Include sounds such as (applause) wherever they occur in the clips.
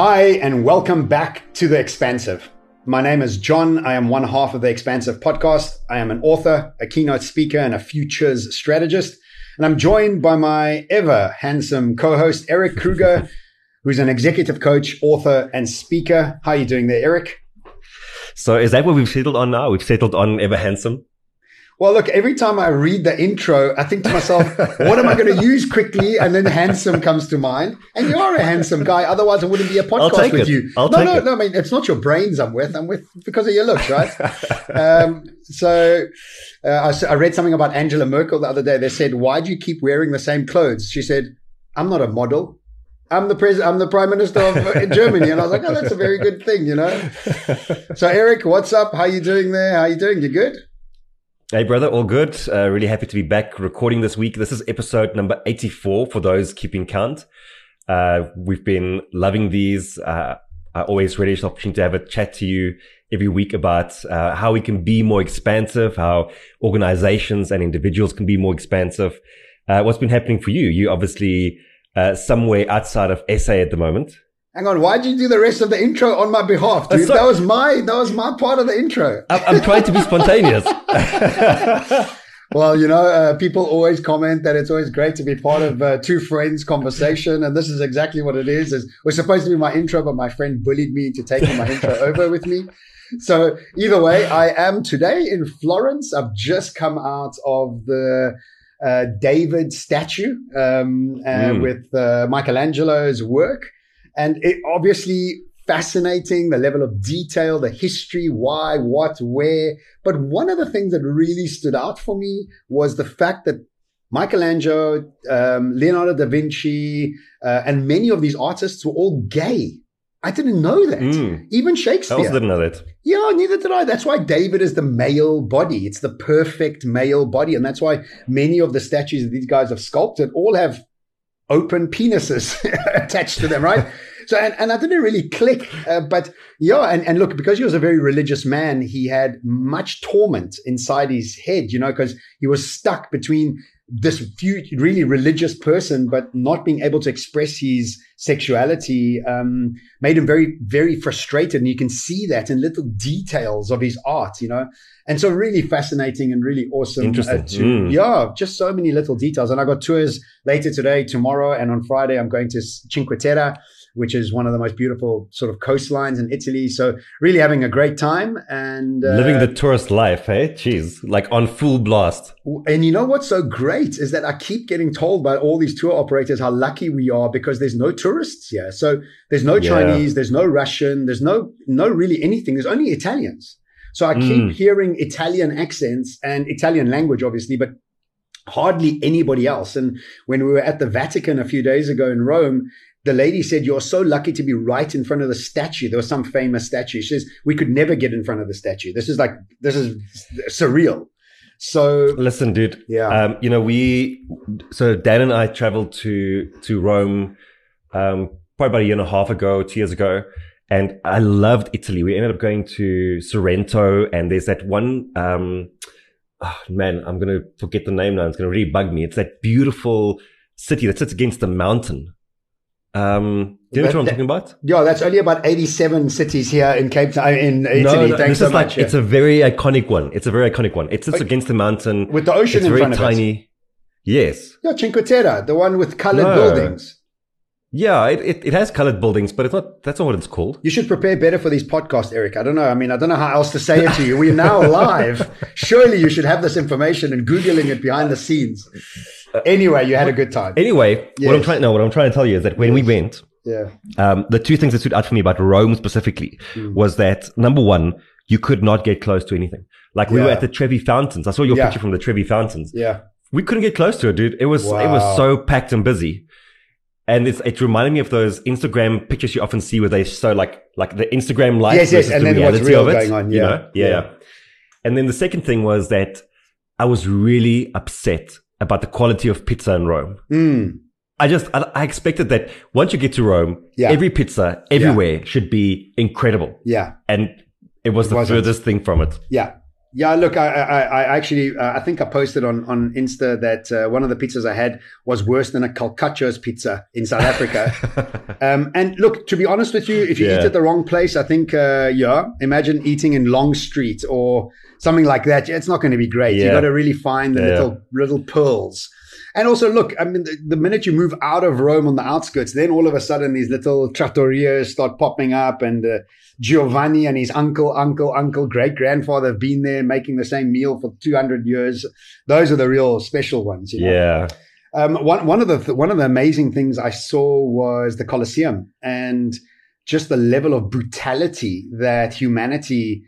Hi, and welcome back to The Expansive. My name is John. I am one half of The Expansive podcast. I am an author, a keynote speaker, and a futures strategist. And I'm joined by my ever handsome co-host, Erik Kruger, (laughs) who's an executive coach, author, and speaker. How are you doing there, Erik? So is that what we've settled on now? We've settled on ever handsome? Well, look, every time I read the intro, I think to myself, what am I going (laughs) to use quickly? And then handsome comes to mind. And you are a handsome guy. Otherwise, it wouldn't be a podcast with it. you. I'll no, no, it. no. I mean, it's not your brains I'm with. I'm with because of your looks, right? (laughs) um, so uh, I, I read something about Angela Merkel the other day. They said, why do you keep wearing the same clothes? She said, I'm not a model. I'm the president. I'm the prime minister of uh, Germany, and I was like, "Oh, that's a very good thing," you know. (laughs) So, Erik, what's up? How you doing there? How you doing? You good? Hey, brother, all good. Uh, really happy to be back recording this week. This is episode number 84 for those keeping count. Uh, we've been loving these. Uh, I always relish the opportunity to have a chat to you every week about uh, how we can be more expansive, how organizations and individuals can be more expansive. Uh, what's been happening for you? You obviously uh, somewhere outside of SA at the moment. Hang on, why did you do the rest of the intro on my behalf, dude? That was my that was my part of the intro. I'm, I'm trying to be spontaneous. (laughs) (laughs) Well, you know, uh, people always comment that it's always great to be part of uh, two friends' conversation, and this is exactly what it is. Is it was supposed to be my intro, but my friend bullied me into taking my intro (laughs) over with me. So either way, I am today in Florence. I've just come out of the uh, David statue um, uh, Mm. with uh, Michelangelo's work, and it obviously fascinating the level of detail, the history, why, what, where. But one of the things that really stood out for me was the fact that Michelangelo, um, Leonardo da Vinci, uh, and many of these artists were all gay. I didn't know that. Mm. Even I Shakespeare. also didn't know that. Yeah, neither did I. That's why David is the male body. It's the perfect male body. And that's why many of the statues that these guys have sculpted all have open penises (laughs) attached to them, right? So, and, and I didn't really click, uh, but yeah, and, and look, because he was a very religious man, he had much torment inside his head, you know, because he was stuck between this really religious person, but not being able to express his sexuality, um, made him very, very frustrated. And you can see that in little details of his art, you know, and so really fascinating and really awesome. Interesting. to, Mm. Yeah, just so many little details. And I got tours later today, tomorrow, and on Friday, I'm going to Cinque Terre, which is one of the most beautiful sort of coastlines in Italy. So really having a great time and uh, Living the tourist life, hey? Jeez, like on full blast. and you know what's so great is that I keep getting told by all these tour operators how lucky we are because there's no tourists here. So there's no Yeah. Chinese, there's no Russian, there's no no really anything. There's only Italians. So I keep Mm. hearing Italian accents and Italian language, obviously, but hardly anybody else. And when we were at the Vatican a few days ago in Rome, the lady said, You're so lucky to be right in front of the statue. There was some famous statue. She says, We could never get in front of the statue. This is like, this is surreal. So, Listen, dude. yeah. Um, you know, we, so Dan and I traveled to, to Rome, um, probably about a year and a half ago, two years ago. And I loved Italy. We ended up going to Sorrento and there's that one, um, oh, man, I'm going to forget the name now. It's going to really bug me. It's that beautiful city that sits against the mountain. Um, do you know what I'm that- talking about? Yeah, that's only about 87 cities here in Cape Town, in Italy. no, no, Thanks this so is like, much. yeah. it's a very iconic one. It's a very iconic one. It sits against the mountain. With the ocean It's in very front of it. tiny. Yes. Yeah, Cinque Terre, the one with colored No. buildings. Yeah, it, it, it has colored buildings, but it's not, that's not what it's called. You should prepare better for these podcasts, Erik. I don't know. I mean, I don't know how else to say it to you. We're now live. (laughs) Surely you should have this information and Googling it behind the scenes. Anyway, you had a good time. Anyway, what I'm trying, no, what I'm trying to tell you is that when we went, Yeah. um, the two things that stood out for me about Rome specifically Mm. was that number one, you could not get close to anything. Like we were at the Trevi Fountains. I saw your Yeah. picture from the Trevi Fountains. Yeah. We couldn't get close to it, dude. It was, it was so packed and busy. And it's, it reminded me of those Instagram pictures you often see where they show like, like the Instagram life Yes, yes, and the then what's real of it. going on, You yeah. know? Yeah, Yeah. yeah. And then the second thing was that I was really upset about the quality of pizza in Rome. Mm. I just, I, I expected that once you get to Rome, Yeah. every pizza everywhere should be incredible. Yeah. And it was It the wasn't. furthest thing from it. Yeah. Yeah, look, I, I, I actually, uh, I think I posted on on Insta that uh, one of the pizzas I had was worse than a Col'Cacchio's pizza in South Africa. (laughs) um, and look, to be honest with you, if you Yeah. eat at the wrong place, I think, uh, yeah, imagine eating in Long Street or something like that. It's not going to be great. You Yeah. got to really find the Yeah. little little pearls. And also, look, I mean, the, the minute you move out of Rome on the outskirts, then all of a sudden these little trattorias start popping up, and uh, Giovanni and his uncle, uncle, uncle, great grandfather have been there making the same meal for 200 years. Those are the real special ones. You know? Yeah. Um, one one of the th- one of the amazing things I saw was the Colosseum and just the level of brutality that humanity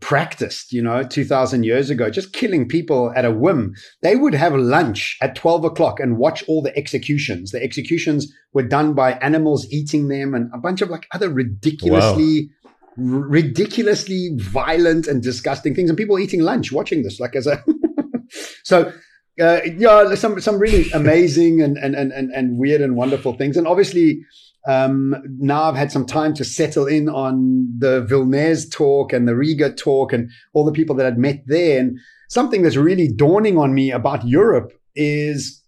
practiced. You know, two thousand years ago, just killing people at a whim. They would have lunch at twelve o'clock and watch all the executions. The executions were done by animals eating them and a bunch of like other ridiculously. r- Ridiculously violent and disgusting things, and people eating lunch watching this, like as a (laughs) so uh, yeah, some some really (laughs) amazing and, and and and and weird and wonderful things. And obviously, um, now I've had some time to settle in on the Vilnius talk and the Riga talk and all the people that I'd met there. And something that's really dawning on me about Europe is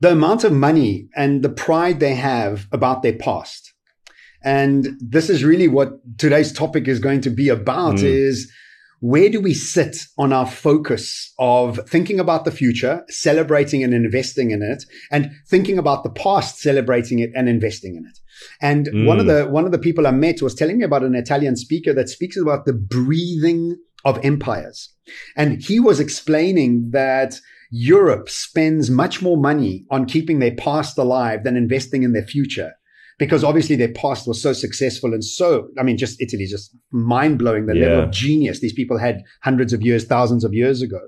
the amount of money and the pride they have about their past. And this is really what today's topic is going to be about Mm. is where do we sit on our focus of thinking about the future, celebrating and investing in it, and thinking about the past, celebrating it and investing in it? And one of Mm. the one of the people I met was telling me about an Italian speaker that speaks about the breathing of empires. And he was explaining that Europe spends much more money on keeping their past alive than investing in their future. Because obviously their past was so successful and so, I mean, just Italy, just mind blowing the level of genius these people had hundreds of years, thousands of years ago.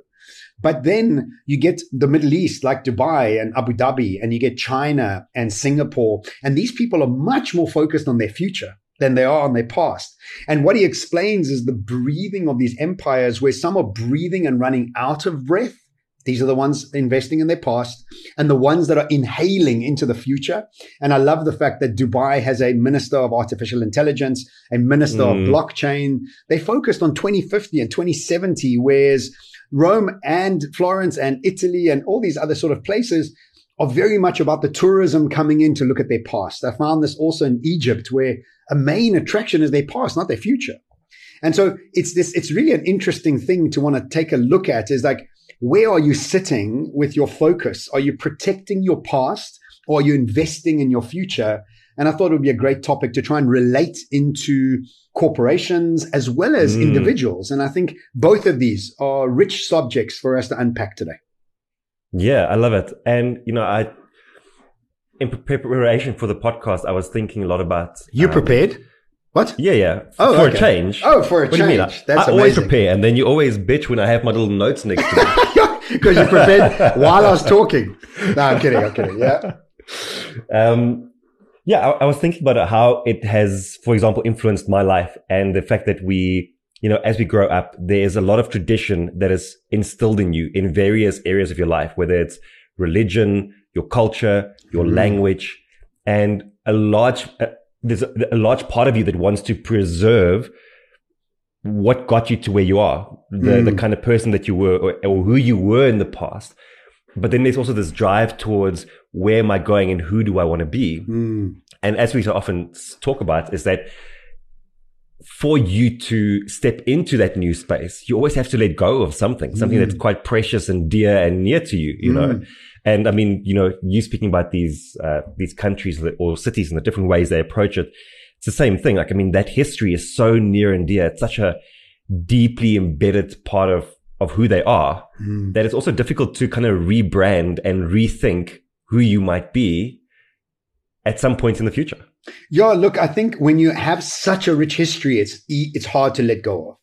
But then you get the Middle East, like Dubai and Abu Dhabi, and you get China and Singapore. And these people are much more focused on their future than they are on their past. And what he explains is the breathing of these empires where some are breathing and running out of breath. These are the ones investing in their past and the ones that are inhaling into the future. And I love the fact that Dubai has a minister of artificial intelligence, a minister Mm. of blockchain. They focused on 2050 and 2070, whereas Rome and Florence and Italy and all these other sort of places are very much about the tourism coming in to look at their past. I found this also in Egypt, where a main attraction is their past, not their future. And so it's this, it's really an interesting thing to want to take a look at is like, where are you sitting with your focus? Are you protecting your past or are you investing in your future? And I thought it would be a great topic to try and relate into corporations as well as Mm. individuals. And I think both of these are rich subjects for us to unpack today. Yeah, I love it. And, you know, I, in preparation for the podcast, I was thinking a lot about. You um, prepared? What? Yeah, yeah. Oh, for okay. a change. Oh, for a what do you mean? change. I, That's I always amazing. prepare, and then you always bitch when I have my little notes next to me. (laughs) (laughs) Because you prepared (laughs) while I was talking. No, I'm kidding. I'm kidding. Yeah. (laughs) um, yeah, I, I was thinking about how it has, for example, influenced my life and the fact that we, you know, as we grow up, there's a lot of tradition that is instilled in you in various areas of your life, whether it's religion, your culture, your Mhm. language, and a large, uh, there's a, a large part of you that wants to preserve what got you to where you are, the, the Mm. kind of person that you were or, or who you were in the past. But then there's also this drive towards where am I going and who do I want to be? Mm. And as we so often talk about is that for you to step into that new space, you always have to let go of something, something Mm. that's quite precious and dear and near to you, you know? Mm. And I mean, you know, you speaking about these, uh, these countries or cities and the different ways they approach it. It's the same thing. Like, I mean, that history is so near and dear. It's such a deeply embedded part of, of who they are Mm. that it's also difficult to kind of rebrand and rethink who you might be at some point in the future. Yeah, look, I think when you have such a rich history, it's it's hard to let go of.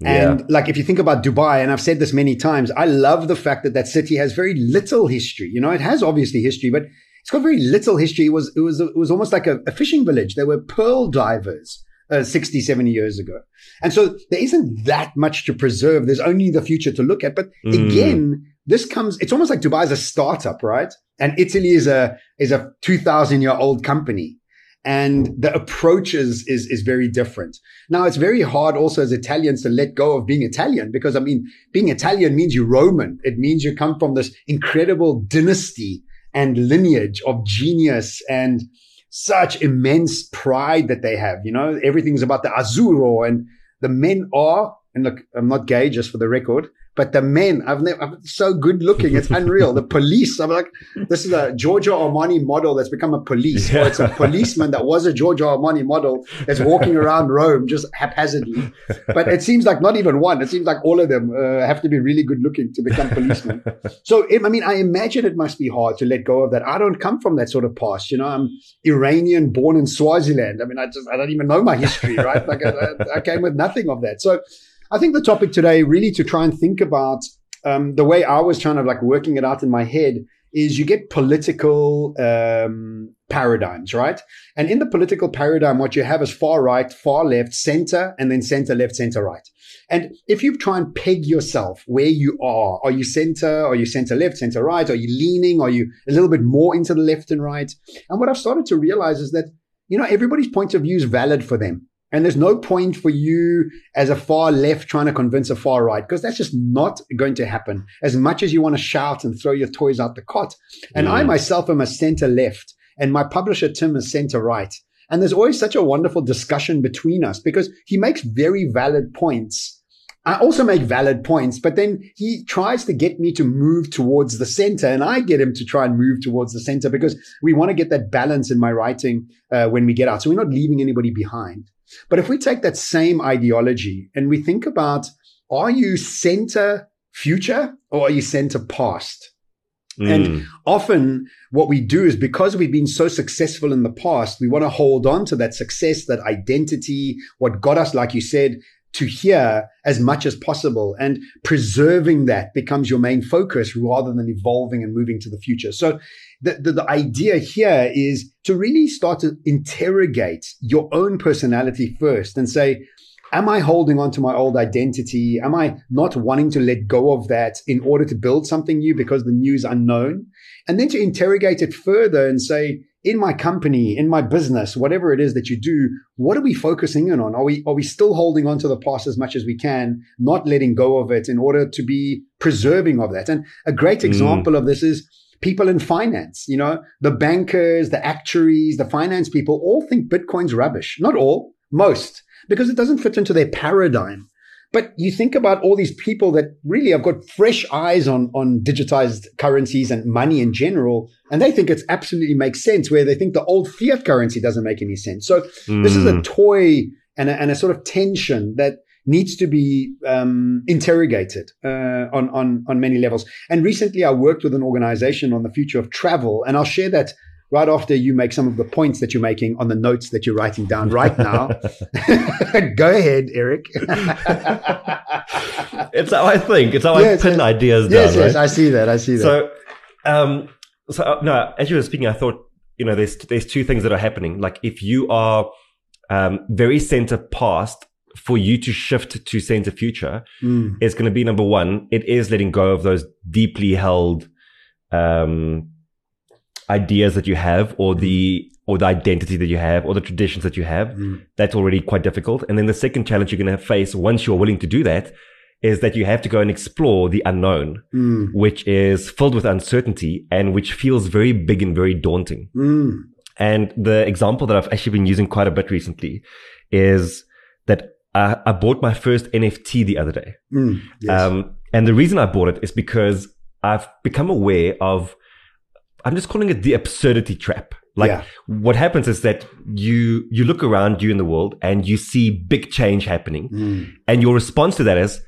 Yeah. And like if you think about Dubai, and I've said this many times, I love the fact that that city has very little history. You know, it has obviously history, but it's got very little history. It was it was it was almost like a, a fishing village. There were pearl divers uh, 60, 70 years ago, and so there isn't that much to preserve. There's only the future to look at. But Mm. again, this comes. It's almost like Dubai is a startup, right? And Italy is a is a two thousand year old company. and the approach is, is, is very different. Now it's very hard also as Italians to let go of being Italian because I mean, being Italian means you're Roman. It means you come from this incredible dynasty and lineage of genius and such immense pride that they have. You know, everything's about the Azuro and the men are, and look, I'm not gay just for the record, but the men, I've never, I'm so good looking. It's unreal. the police, I'm like, this is a Giorgio Armani model that's become a police. Yeah. Or it's a policeman that was a Giorgio Armani model that's walking around Rome just haphazardly. But it seems like not even one. It seems like all of them uh, have to be really good looking to become policemen. so, I mean, I imagine it must be hard to let go of that. I don't come from that sort of past. You know, I'm Iranian born in Swaziland. I mean, I just, I don't even know my history, right? Like I, I came with nothing of that. So, I think the topic today, really to try and think about um, the way I was trying to like working it out in my head is you get political um, paradigms, right? And in the political paradigm, what you have is far right, far left, center, and then center left, center right. And if you try and peg yourself where you are, are you center? Are you center left, center right? Are you leaning? Are you a little bit more into the left and right? And what I've started to realize is that, you know, everybody's point of view is valid for them. And there's no point for you as a far left trying to convince a far right because that's just not going to happen as much as you want to shout and throw your toys out the cot. And mm. I myself am a center left and my publisher, Tim, is center right. And there's always such a wonderful discussion between us because he makes very valid points. I also make valid points, but then he tries to get me to move towards the center and I get him to try and move towards the center because we want to get that balance in my writing uh, when we get out. So we're not leaving anybody behind. But if we take that same ideology and we think about, are you center future or are you center past? Mm. And often what we do is because we've been so successful in the past, we want to hold on to that success, that identity, what got us, like you said, to hear as much as possible and preserving that becomes your main focus rather than evolving and moving to the future. So the, the, the, idea here is to really start to interrogate your own personality first and say, am I holding on to my old identity? Am I not wanting to let go of that in order to build something new because the new is unknown? And then to interrogate it further and say, in my company, in my business, whatever it is that you do, what are we focusing in on? Are we, are we still holding on to the past as much as we can, not letting go of it in order to be preserving of that? And a great mm. example mm. of this is people in finance, you know, the bankers, the actuaries, the finance people all think Bitcoin's rubbish. Not all, most, because it doesn't fit into their paradigm. But you think about all these people that really have got fresh eyes on, on digitized currencies and money in general, and they think it absolutely makes sense, where they think the old fiat currency doesn't make any sense. So mm. this is a hmm. toy and a, and a sort of tension that needs to be um, interrogated uh, on, on, on many levels. And recently I worked with an organization on the future of travel, and I'll share that right after you make some of the points that you're making on the notes that you're writing down right now. (laughs) Go ahead, Erik. (laughs) it's how I think. It's how yes, I pin yes. ideas down. Yes, yes, right? I see that. I see that. So, um, so uh, no, as you were speaking, I thought, you know, there's there's two things that are happening. Like if you are um, very center past, for you to shift to center future mm. is going to be number one. It is letting go of those deeply held um, ideas that you have or the or the identity that you have or the traditions that you have. Mm. That's already quite difficult. And then the second challenge you're going to face once you're willing to do that is that you have to go and explore the unknown, mm. which is filled with uncertainty and which feels very big and very daunting. Mm. And the example that I've actually been using quite a bit recently is that I, I bought my first NFT the other day. Mm, yes. um, and the reason I bought it is because I've become aware of I'm just calling it the absurdity trap. Like yeah. what happens is that you you look around you in the world and you see big change happening, mm. and your response to that is,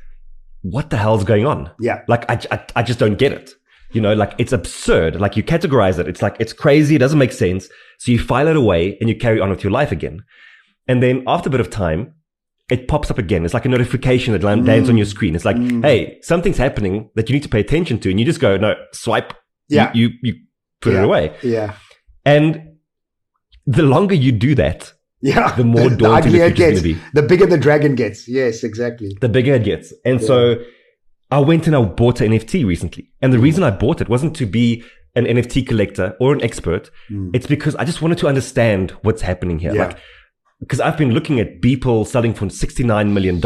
"What the hell's going on?" Yeah, like I, I I just don't get it. You know, like it's absurd. Like you categorize it. It's like it's crazy. It doesn't make sense. So you file it away and you carry on with your life again. And then after a bit of time, it pops up again. It's like a notification that lands mm. on your screen. It's like, mm. hey, something's happening that you need to pay attention to, and you just go, no, swipe. Yeah, you you, you put yeah. it away. Yeah. And the longer you do that, yeah, the more (laughs) daunting the, the it gets. Be. The bigger the dragon gets. Yes, exactly. The bigger it gets. And yeah. so I went and I bought an NFT recently. And the reason I bought it wasn't to be an NFT collector or an expert, Mm. it's because I just wanted to understand what's happening here. Yeah. Like, because I've been looking at Beeple selling for $69 million.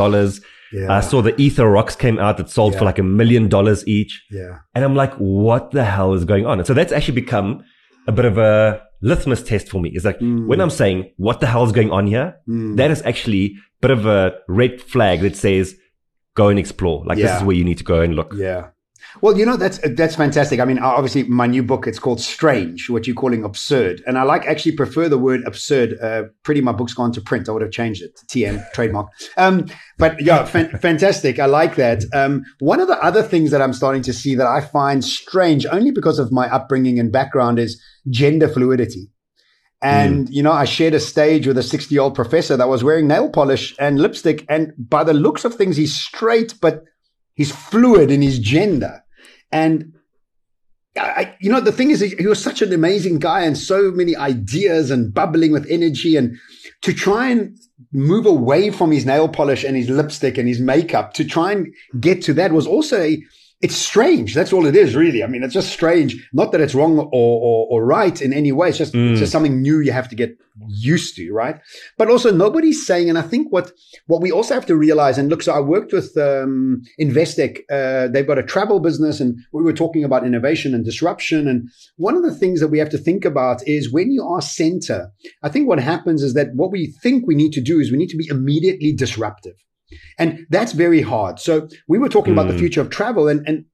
Yeah. I saw the Ether Rocks came out that sold for like a million dollars each. yeah. And I'm like, what the hell is going on? And so that's actually become a bit of a litmus test for me. It's like Mm. when I'm saying what the hell is going on here, Mm. that is actually a bit of a red flag that says go and explore. Like this is where you need to go and look. Yeah. Well, you know that's that's fantastic. I mean, obviously, my new book it's called Strange, what you're calling absurd, and I like actually prefer the word absurd. Uh, pretty, my book's gone to print. I would have changed it to TM trademark. Um, but yeah, fan- (laughs) fantastic. I like that. Um, one of the other things that I'm starting to see that I find strange, only because of my upbringing and background, is gender fluidity. And, you know, I shared a stage with a 60 year old professor that was wearing nail polish and lipstick. And by the looks of things, he's straight, but he's fluid in his gender. And, I, you know, the thing is, he was such an amazing guy and so many ideas and bubbling with energy. And to try and move away from his nail polish and his lipstick and his makeup to try and get to that was also a, it's strange. That's all it is, really. I mean, it's just strange. Not that it's wrong or, or, or right in any way. It's just, Mm. it's just something new you have to get used to, right? But also nobody's saying, and I think what, what we also have to realize, and look, so I worked with, um, Investec. Uh, they've got a travel business and we were talking about innovation and disruption. And one of the things that we have to think about is when you are center, I think what happens is that what we think we need to do is we need to be immediately disruptive. And that's very hard. So we were talking about the Mm. future of travel and, and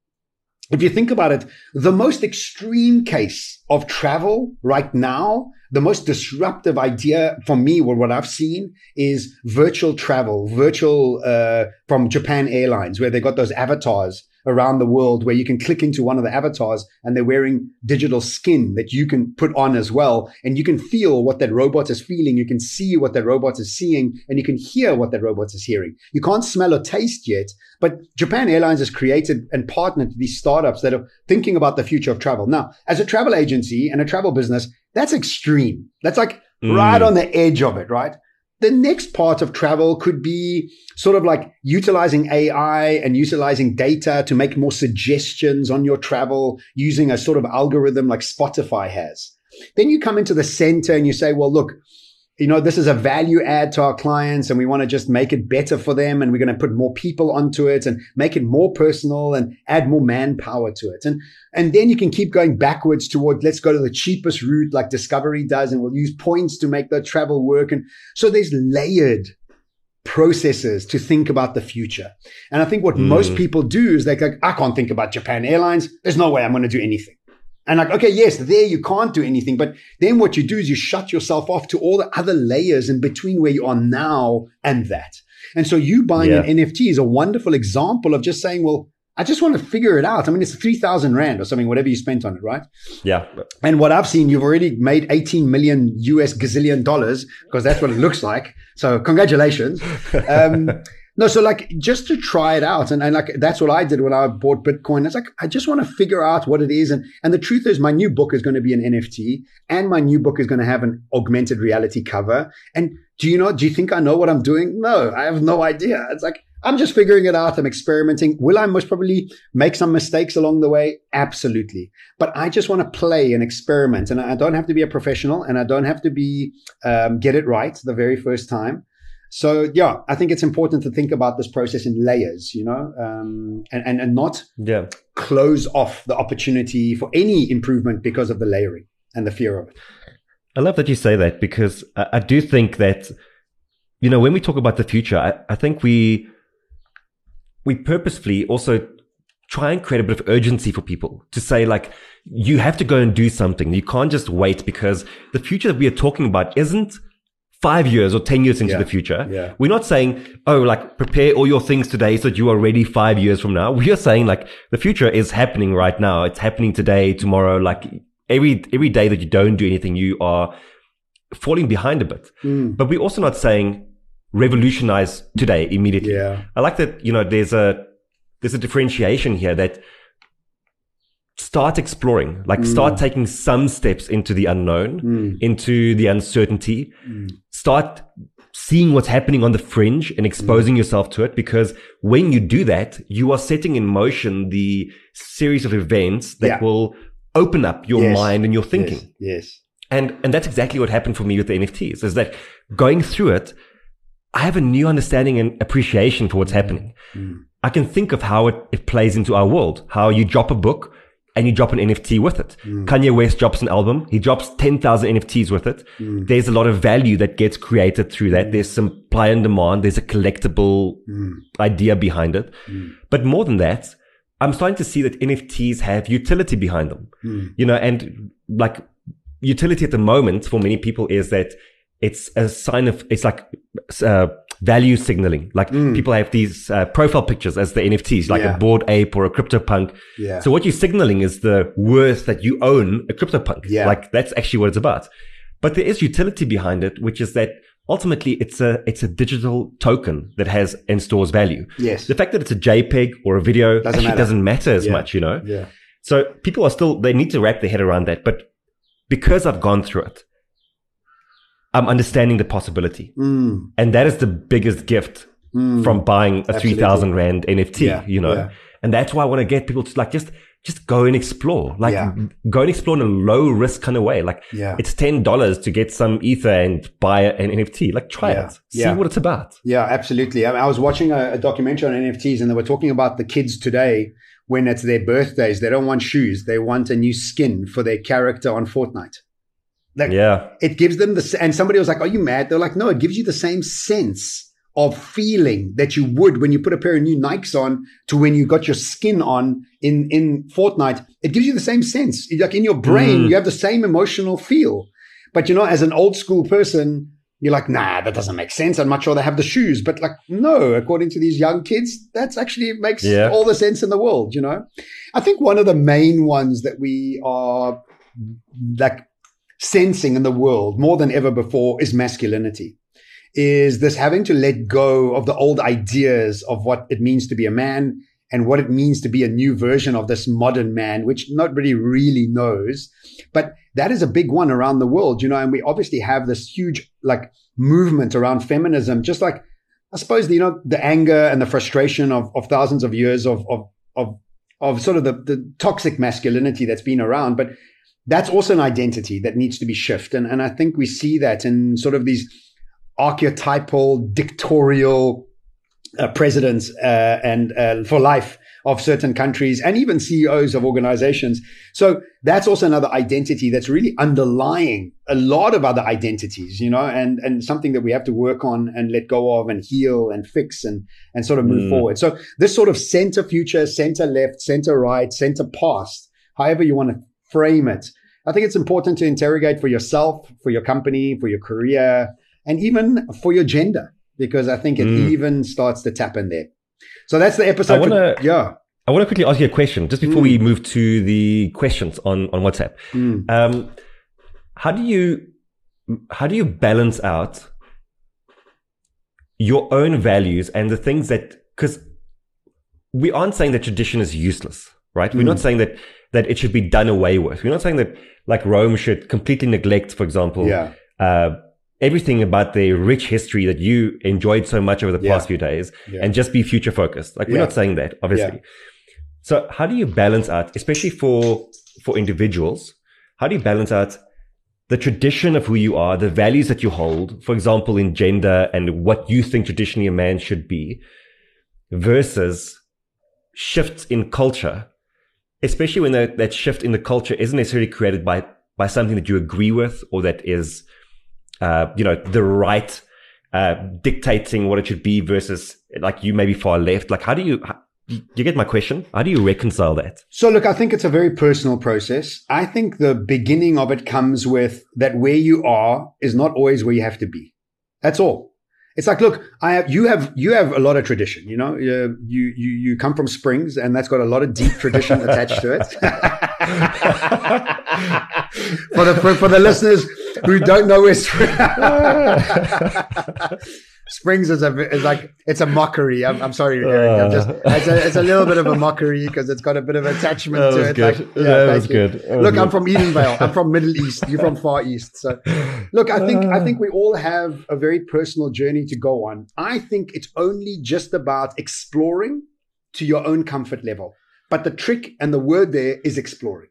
if you think about it, the most extreme case of travel right now, the most disruptive idea for me, or what I've seen, is virtual travel, virtual uh, from Japan Airlines, where they got those avatars around the world where you can click into one of the avatars and they're wearing digital skin that you can put on as well. And you can feel what that robot is feeling. You can see what that robot is seeing and you can hear what that robot is hearing. You can't smell or taste yet, but Japan Airlines has created and partnered with these startups that are thinking about the future of travel. Now, as a travel agency and a travel business, that's extreme. That's like Mm. right on the edge of it, right? The next part of travel could be sort of like utilizing AI and utilizing data to make more suggestions on your travel using a sort of algorithm like Spotify has. Then you come into the center and you say, well, look, you know, this is a value add to our clients and we want to just make it better for them. And we're going to put more people onto it and make it more personal and add more manpower to it. And, and then you can keep going backwards toward, let's go to the cheapest route like Discovery does. And we'll use points to make the travel work. And so there's layered processes to think about the future. And I think what Mm. most people do is they're like, I can't think about Japan Airlines. There's no way I'm going to do anything. And like, okay, yes, there you can't do anything. But then what you do is you shut yourself off to all the other layers in between where you are now and that. And so you buying Yeah. an NFT is a wonderful example of just saying, well, I just want to figure it out. I mean, it's 3000 Rand or something, whatever you spent on it, right? Yeah. And what I've seen, you've already made 18 million US gazillion dollars because that's what it looks like. So congratulations. (laughs) Um, no, so like just to try it out. And, and like that's what I did when I bought Bitcoin. It's like, I just want to figure out what it is. And, and the truth is, my new book is going to be an NFT and my new book is going to have an augmented reality cover. And do you know, do you think I know what I'm doing? No, I have no idea. It's like, I'm just figuring it out. I'm experimenting. Will I most probably make some mistakes along the way? Absolutely. But I just want to play and experiment. And I don't have to be a professional and I don't have to be, um, get it right the very first time. So yeah, I think it's important to think about this process in layers, you know, um, and, and, and not Yeah. close off the opportunity for any improvement because of the layering and the fear of it. I love that you say that because I, I do think that, you know, when we talk about the future, I, I think we, we purposefully also try and create a bit of urgency for people to say like, you have to go and do something. You can't just wait because the future that we are talking about isn't five years or 10 years into Yeah. the future. Yeah. We're not saying, oh, like prepare all your things today so that you are ready five years from now. We are saying like the future is happening right now. It's happening today, tomorrow. Like every, every day that you don't do anything, you are falling behind a bit. Mm. But we're also not saying revolutionize today immediately. Yeah. I like that, you know, there's a, there's a differentiation here that start exploring, like start taking some steps into the unknown, Mm. into the uncertainty, Mm. start seeing what's happening on the fringe and exposing yourself to it. Because when you do that, you are setting in motion the series of events that Yeah. will open up your Yes. mind and your thinking. Yes. yes. And and that's exactly what happened for me with the NFTs. Is that going through it, I have a new understanding and appreciation for what's happening. Mm. I can think of how it, it plays into our world. How you drop a book and you drop an NFT with it. Mm. Kanye West drops an album. He drops 10,000 NFTs with it. Mm. There's a lot of value that gets created through that. There's some supply and demand. There's a collectible Mm. idea behind it. Mm. But more than that, I'm starting to see that NFTs have utility behind them. Mm. You know, and like utility at the moment for many people is that it's a sign of, it's like, uh, value signaling. Like Mm. people have these uh, profile pictures as the NFTs, like Yeah. a Bored Ape or a crypto punk. Yeah. So what you're signaling is the worth that you own a crypto punk. Yeah. Like that's actually what it's about. But there is utility behind it, which is that ultimately it's a, it's a digital token that has and stores value. yes. The fact that it's a JPEG or a video Doesn't actually matter. doesn't matter as Yeah. much, you know? yeah. So people are still, they need to wrap their head around that. But because I've gone through it, I'm understanding the possibility. Mm. And that is the biggest gift Mm. from buying a Absolutely. 3000 Rand NFT, Yeah, you know? yeah. And that's why I want to get people to like just, just go and explore, like Yeah. go and explore in a low risk kind of way. Like Yeah. it's $10 to get some ether and buy an NFT. Like try it, see yeah. what it's about. Yeah, absolutely. I, I was watching a, a documentary on NFTs and they were talking about the kids today when it's their birthdays. They don't want shoes. They want a new skin for their character on Fortnite. Like, Yeah. it gives them the, and somebody was like, are you mad? They're like, no, it gives you the same sense of feeling that you would when you put a pair of new Nikes on to when you got your skin on in, in Fortnite. It gives you the same sense. Like in your brain, Mm. you have the same emotional feel. But you know, as an old school person, you're like, nah, that doesn't make sense. I'm not sure they have the shoes. But like, no, according to these young kids, that's actually makes Yeah. all the sense in the world, you know? I think one of the main ones that we are like sensing in the world more than ever before is masculinity. Is this having to let go of the old ideas of what it means to be a man and what it means to be a new version of this modern man, which nobody really knows. But that is a big one around the world, you know, and we obviously have this huge like movement around feminism, just like I suppose you know the anger and the frustration of, of thousands of years of of of of sort of the, the toxic masculinity that's been around, but that's also an identity that needs to be shifted. And, and I think we see that in sort of these archetypal dictatorial uh, presidents uh, and uh, for life of certain countries and even CEOs of organizations. So that's also another identity that's really underlying a lot of other identities, you know, and, and something that we have to work on and let go of and heal and fix and, and sort of move Mm. forward. So this sort of center future, center left, center right, center past, however you want to frame it. I think it's important to interrogate for yourself, for your company, for your career, and even for your gender, because I think it Mm. even starts to tap in there. So that's the episode. I wanna- for, yeah. I want to quickly ask you a question just before Mm. we move to the questions on, on WhatsApp. Mm. Um, how do you how do you balance out your own values and the things that because we aren't saying that tradition is useless, right? We're Mm. not saying that that it should be done away with. We're not saying that like Rome should completely neglect, for example, Yeah. uh, everything about the rich history that you enjoyed so much over the Yeah. past few days Yeah. and just be future focused. Like we're not saying that, obviously. So how do you balance out, especially for for individuals, how do you balance out the tradition of who you are, the values that you hold, for example, in gender and what you think traditionally a man should be, versus shifts in culture, especially when that, that shift in the culture isn't necessarily created by by something that you agree with or that is uh, you know, the right uh, dictating what it should be versus like you maybe far left. Like, how do you, you get my question? How do you reconcile that? So look, I think it's a very personal process. I think the beginning of it comes with that where you are is not always where you have to be. That's all. It's like, look, I have, you have, you have a lot of tradition, you know, you, you, you, come from Springs and that's got a lot of deep tradition attached to it. (laughs) for the, for, for the listeners who don't know where Springs, (laughs) Springs is a, is like, it's a mockery. I'm, I'm sorry, Erik. I'm just, it's a, it's a little bit of a mockery because it's got a bit of attachment That to it. good. Like, That was you. good. That was Look, I'm from Edenvale. I'm from Middle East. You're from Far East. So, look, I think I think we all have a very personal journey to go on. I think it's only just about exploring to your own comfort level. But the trick and the word there is exploring.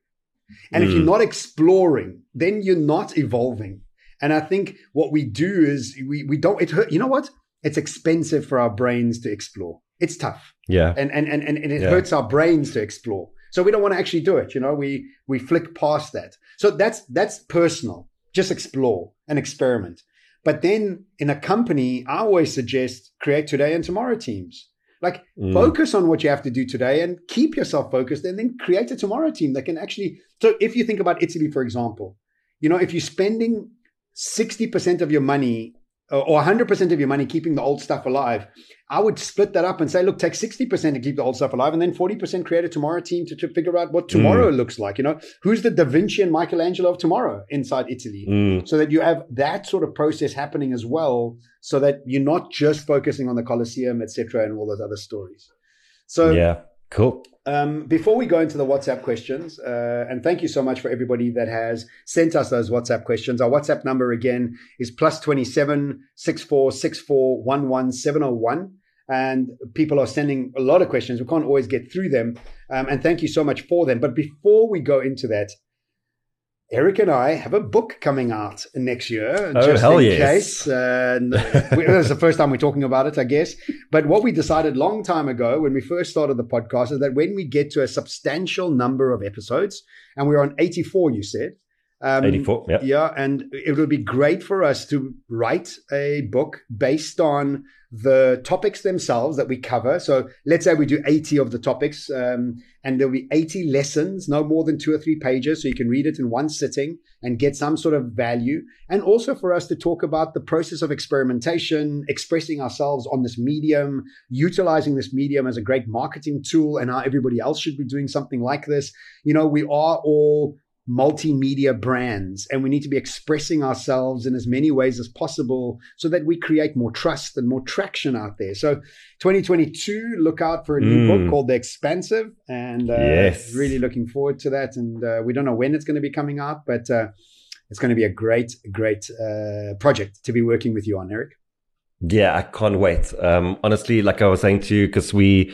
And if Mm. you're not exploring, then you're not evolving. And I think what we do is we, we don't, it hurt. You know what? It's expensive for our brains to explore. It's tough Yeah. and and and, and it Yeah. hurts our brains to explore. So we don't want to actually do it. You know, we we flick past that. So that's that's personal. Just explore and experiment. But then in a company, I always suggest create today and tomorrow teams. Like Mm. focus on what you have to do today and keep yourself focused and then create a tomorrow team that can actually so if you think about Italy, for example, you know, if you're spending 60% of your money or 100% of your money keeping the old stuff alive, I would split that up and say, look, take 60% to keep the old stuff alive and then 40% create a tomorrow team to, to figure out what tomorrow looks like. You know, who's the Da Vinci and Michelangelo of tomorrow inside Italy? Mm. So that you have that sort of process happening as well, so that you're not just focusing on the Colosseum, etc., and all those other stories. So yeah. Cool. um, before we go into the WhatsApp questions, uh, and thank you so much for everybody that has sent us those WhatsApp questions. Our WhatsApp number again is plus 27 64 64 11 701. And people are sending a lot of questions. We can't always get through them. Um, and thank you so much for them. But before we go into that, Erik and I have a book coming out next year. Oh, just hell in yes. case. Uh, and (laughs) was the first time we're talking about it, I guess. But what we decided long time ago when we first started the podcast is that when we get to a substantial number of episodes, and we're on 84, you said. Um, 84. Yeah. yeah, and it would be great for us to write a book based on the topics themselves that we cover. So let's say we do 80 of the topics, um, and there'll be 80 lessons, no more than two or three pages. So you can read it in one sitting and get some sort of value. And also for us to talk about the process of experimentation, expressing ourselves on this medium, utilizing this medium as a great marketing tool, and how everybody else should be doing something like this. You know, we are all multimedia brands and we need to be expressing ourselves in as many ways as possible so that we create more trust and more traction out there. So 2022, look out for a new Mm. book called The Expansive and uh, Yes. really looking forward to that. And uh, we don't know when it's going to be coming out, but uh, it's going to be a great, great uh, project to be working with you on, Erik. Yeah, I can't wait. Um, honestly, like I was saying to you, because we,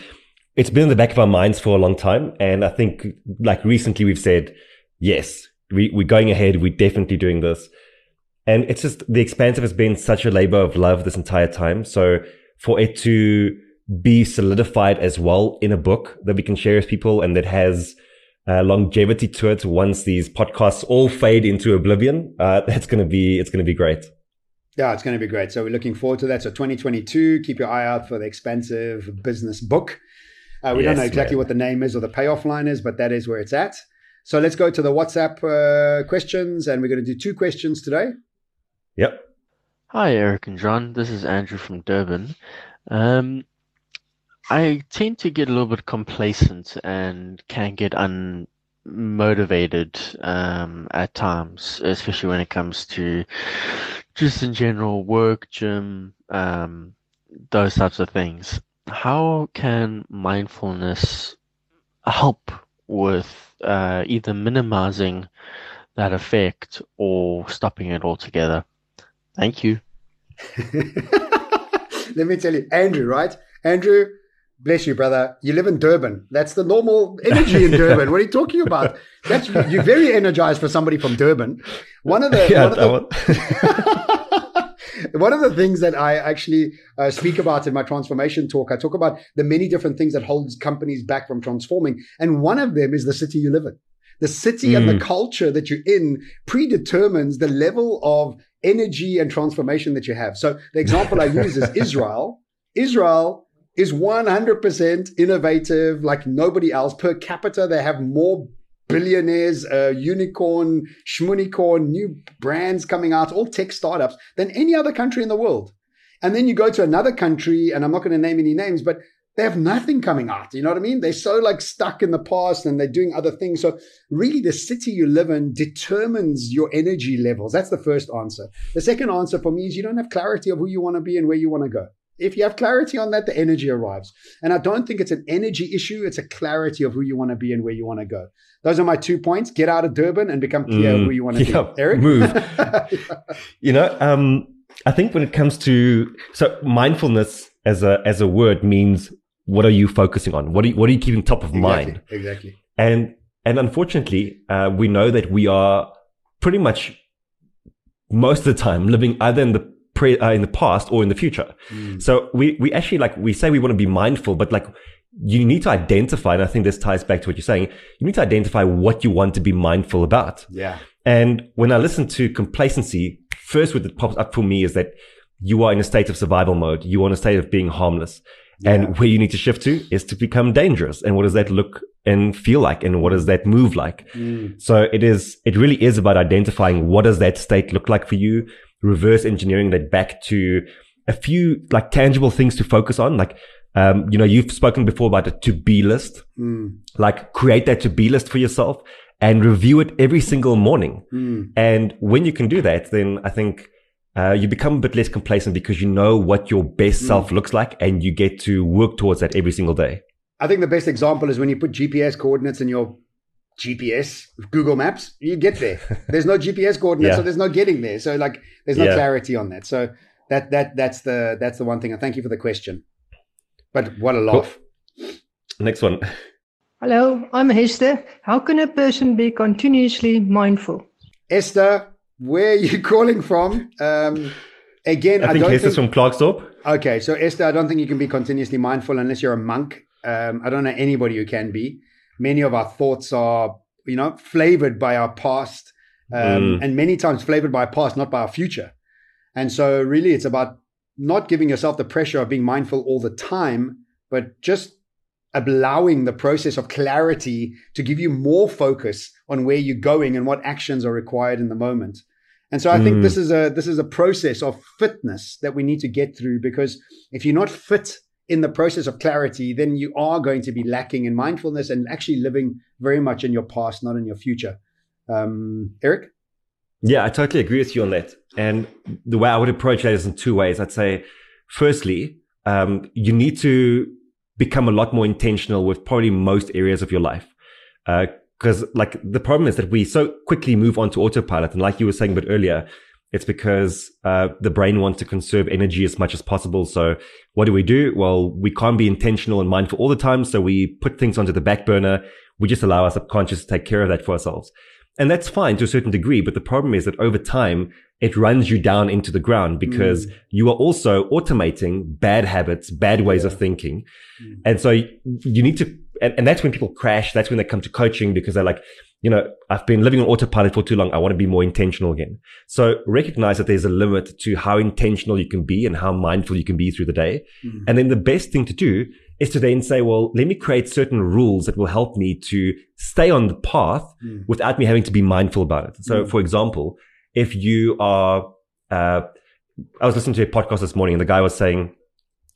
it's been in the back of our minds for a long time. And I think like recently we've said, yes, we, we're going ahead. We're definitely doing this. And it's just the expansive has been such a labor of love this entire time. So for it to be solidified as well in a book that we can share with people and that has uh, longevity to it once these podcasts all fade into oblivion, uh, (laughs) that's going to be, it's going to be great. Yeah, it's going to be great. So we're looking forward to that. So 2022, keep your eye out for the expansive business book. Uh, we don't know exactly man. what the name is or the payoff line is, but that is where it's at. So let's go to the WhatsApp uh, questions, and we're going to do two questions today. Yep. Hi, Erik and John. This is Andrew from Durban. Um, I tend to get a little bit complacent and can get unmotivated um, at times, especially when it comes to just in general work, gym, um, those types of things. How can mindfulness help with uh, either minimizing that effect or stopping it altogether? Thank you. (laughs) Let me tell you, Andrew, right? Andrew, bless you, brother. You live in Durban. That's the normal energy in (laughs) Durban. What are you talking about? That's you're very energized for somebody from Durban. One of the (laughs) Yeah, one of the, one. of the things that I actually uh, speak about in my transformation talk, I talk about the many different things that holds companies back from transforming, and one of them is the city you live in. The city and the Mm. culture that you're in predetermines the level of energy and transformation that you have. So the example I use is (laughs) Israel. Israel is 100% innovative like nobody else. Per capita, they have more billionaires, uh, unicorn, schmunicorn, new brands coming out, all tech startups than any other country in the world. And then you go to another country, and I'm not going to name any names, but they have nothing coming out. You know what I mean? They're so like stuck in the past and they're doing other things. So really the city you live in determines your energy levels. That's the first answer. The second answer for me is you don't have clarity of who you want to be and where you want to go. If you have clarity on that, the energy arrives. And I don't think it's an energy issue. It's a clarity of who you want to be and where you want to go. Those are my two points. Get out of Durban and become clear Mm, who you want to (laughs) yeah, be. Erik? move. (laughs) You know, um, I think when it comes to so mindfulness as a as a word means what are you focusing on? What are you, what are you keeping top of mind? Exactly. Exactly. And And unfortunately, uh, we know that we are pretty much most of the time living either in the pre, uh, in the past or in the future. Mm. So we, we actually like, we say we want to be mindful, but like you need to identify, and I think this ties back to what you're saying. You need to identify what you want to be mindful about. Yeah. And when I listen to complacency, first what pops up for me is that you are in a state of survival mode. You are in a state of being harmless. Yeah. And where you need to shift to is to become dangerous. And what does that look and feel like? And what does that move like? Mm. So it is, it really is about identifying what does that state look like for you, reverse engineering that back to a few like tangible things to focus on. Like, um, you know, you've spoken before about a to be list, mm. like create that to be list for yourself and review it every single morning. Mm. And when you can do that, then I think uh, you become a bit less complacent because you know what your best mm. self looks like and you get to work towards that every single day. I think the best example is when you put GPS coordinates in your GPS, Google Maps, you get there. (laughs) There's no GPS coordinates, yeah. so there's no getting there. So like there's no yeah. clarity on that. So that that that's the that's the one thing. And thank you for the question. But what a laugh. Cool. Next one. Hello, I'm Hester. How can a person be continuously mindful? Esther, where are you (laughs) calling from? Um, again, I, I think Esther's think... from Klerksdorp. Okay, so Esther, I don't think you can be continuously mindful unless you're a monk. Um, I don't know anybody who can be. Many of our thoughts are, you know, flavored by our past, um, mm. and many times flavored by our past, not by our future. And so, really, it's about not giving yourself the pressure of being mindful all the time, but just allowing the process of clarity to give you more focus on where you're going and what actions are required in the moment. And so I mm. think this is a this is a process of fitness that we need to get through because if you're not fit in the process of clarity, then you are going to be lacking in mindfulness and actually living very much in your past, not in your future. Um, Erik? Yeah, I totally agree with you on that. And the way I would approach that is in two ways. I'd say, firstly, um, you need to become a lot more intentional with probably most areas of your life. Uh, because like the problem is that we so quickly move on to autopilot. And like you were saying a bit earlier, it's because uh, the brain wants to conserve energy as much as possible. So what do we do? Well, we can't be intentional and mindful all the time. So we put things onto the back burner. We just allow our subconscious to take care of that for ourselves. And that's fine to a certain degree. But the problem is that over time, it runs you down into the ground because mm. you are also automating bad habits, bad ways yeah. of thinking. Mm. And so you need to and, and that's when people crash. That's when they come to coaching because they're like, you know, I've been living on autopilot for too long. I want to be more intentional again. So recognize that there's a limit to how intentional you can be and how mindful you can be through the day. Mm-hmm. And then the best thing to do is to then say, well, let me create certain rules that will help me to stay on the path mm-hmm. without me having to be mindful about it. So mm-hmm. for example, if you are, uh, I was listening to a podcast this morning and the guy was saying,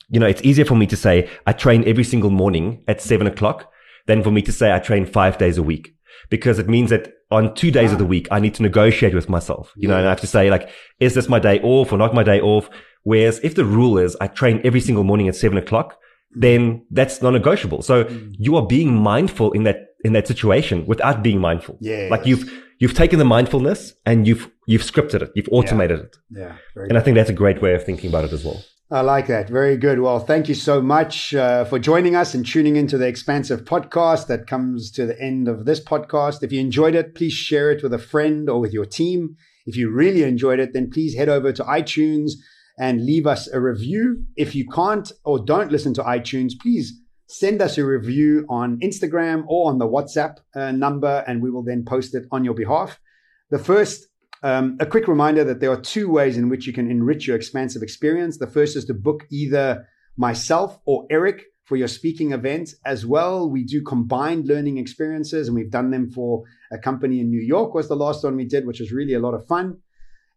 you know, it's easier for me to say I train every single morning at seven o'clock than for me to say I train five days a week because it means that on two days of the week, I need to negotiate with myself, you know, and I have to say like, is this my day off or not my day off? Whereas if the rule is I train every single morning at seven o'clock, then that's non-negotiable. So mm. you are being mindful in that, in that situation without being mindful. Yeah. Like you've, you've taken the mindfulness and you've, you've scripted it. You've automated yeah. it. Yeah. and I think that's a great way of thinking about it as well. I like that. Very good. Well, thank you so much uh, for joining us and tuning into the Expansive podcast that comes to the end of this podcast. If you enjoyed it, please share it with a friend or with your team. If you really enjoyed it, then please head over to iTunes and leave us a review. If you can't or don't listen to iTunes, please send us a review on Instagram or on the WhatsApp uh, number, and we will then post it on your behalf. The first um, a quick reminder that there are two ways in which you can enrich your expansive experience. The first is to book either myself or Erik for your speaking event as well. We do combined learning experiences and we've done them for a company in New York was the last one we did, which was really a lot of fun.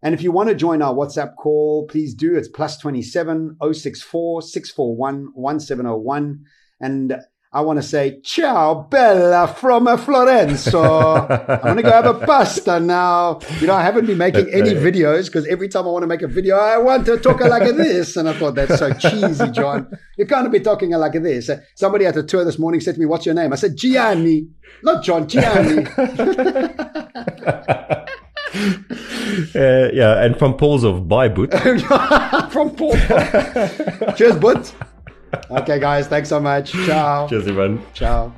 And if you want to join our WhatsApp call, please do. It's plus 27 064 641 1701. And I want to say ciao bella from Florenzo. I'm going to go have a pasta now. You know, I haven't been making any videos because every time I want to make a video, I want to talk like this. And I thought that's so cheesy, John. You can't be talking like this. Somebody at the tour this morning said to me, what's your name? I said, Gianni, not John, Gianni. (laughs) Uh, yeah, and from Paul's of bye, Boot. (laughs) from Paul. Cheers, Boot. Okay, guys. Thanks so much. Ciao. Cheers, everyone. Ciao.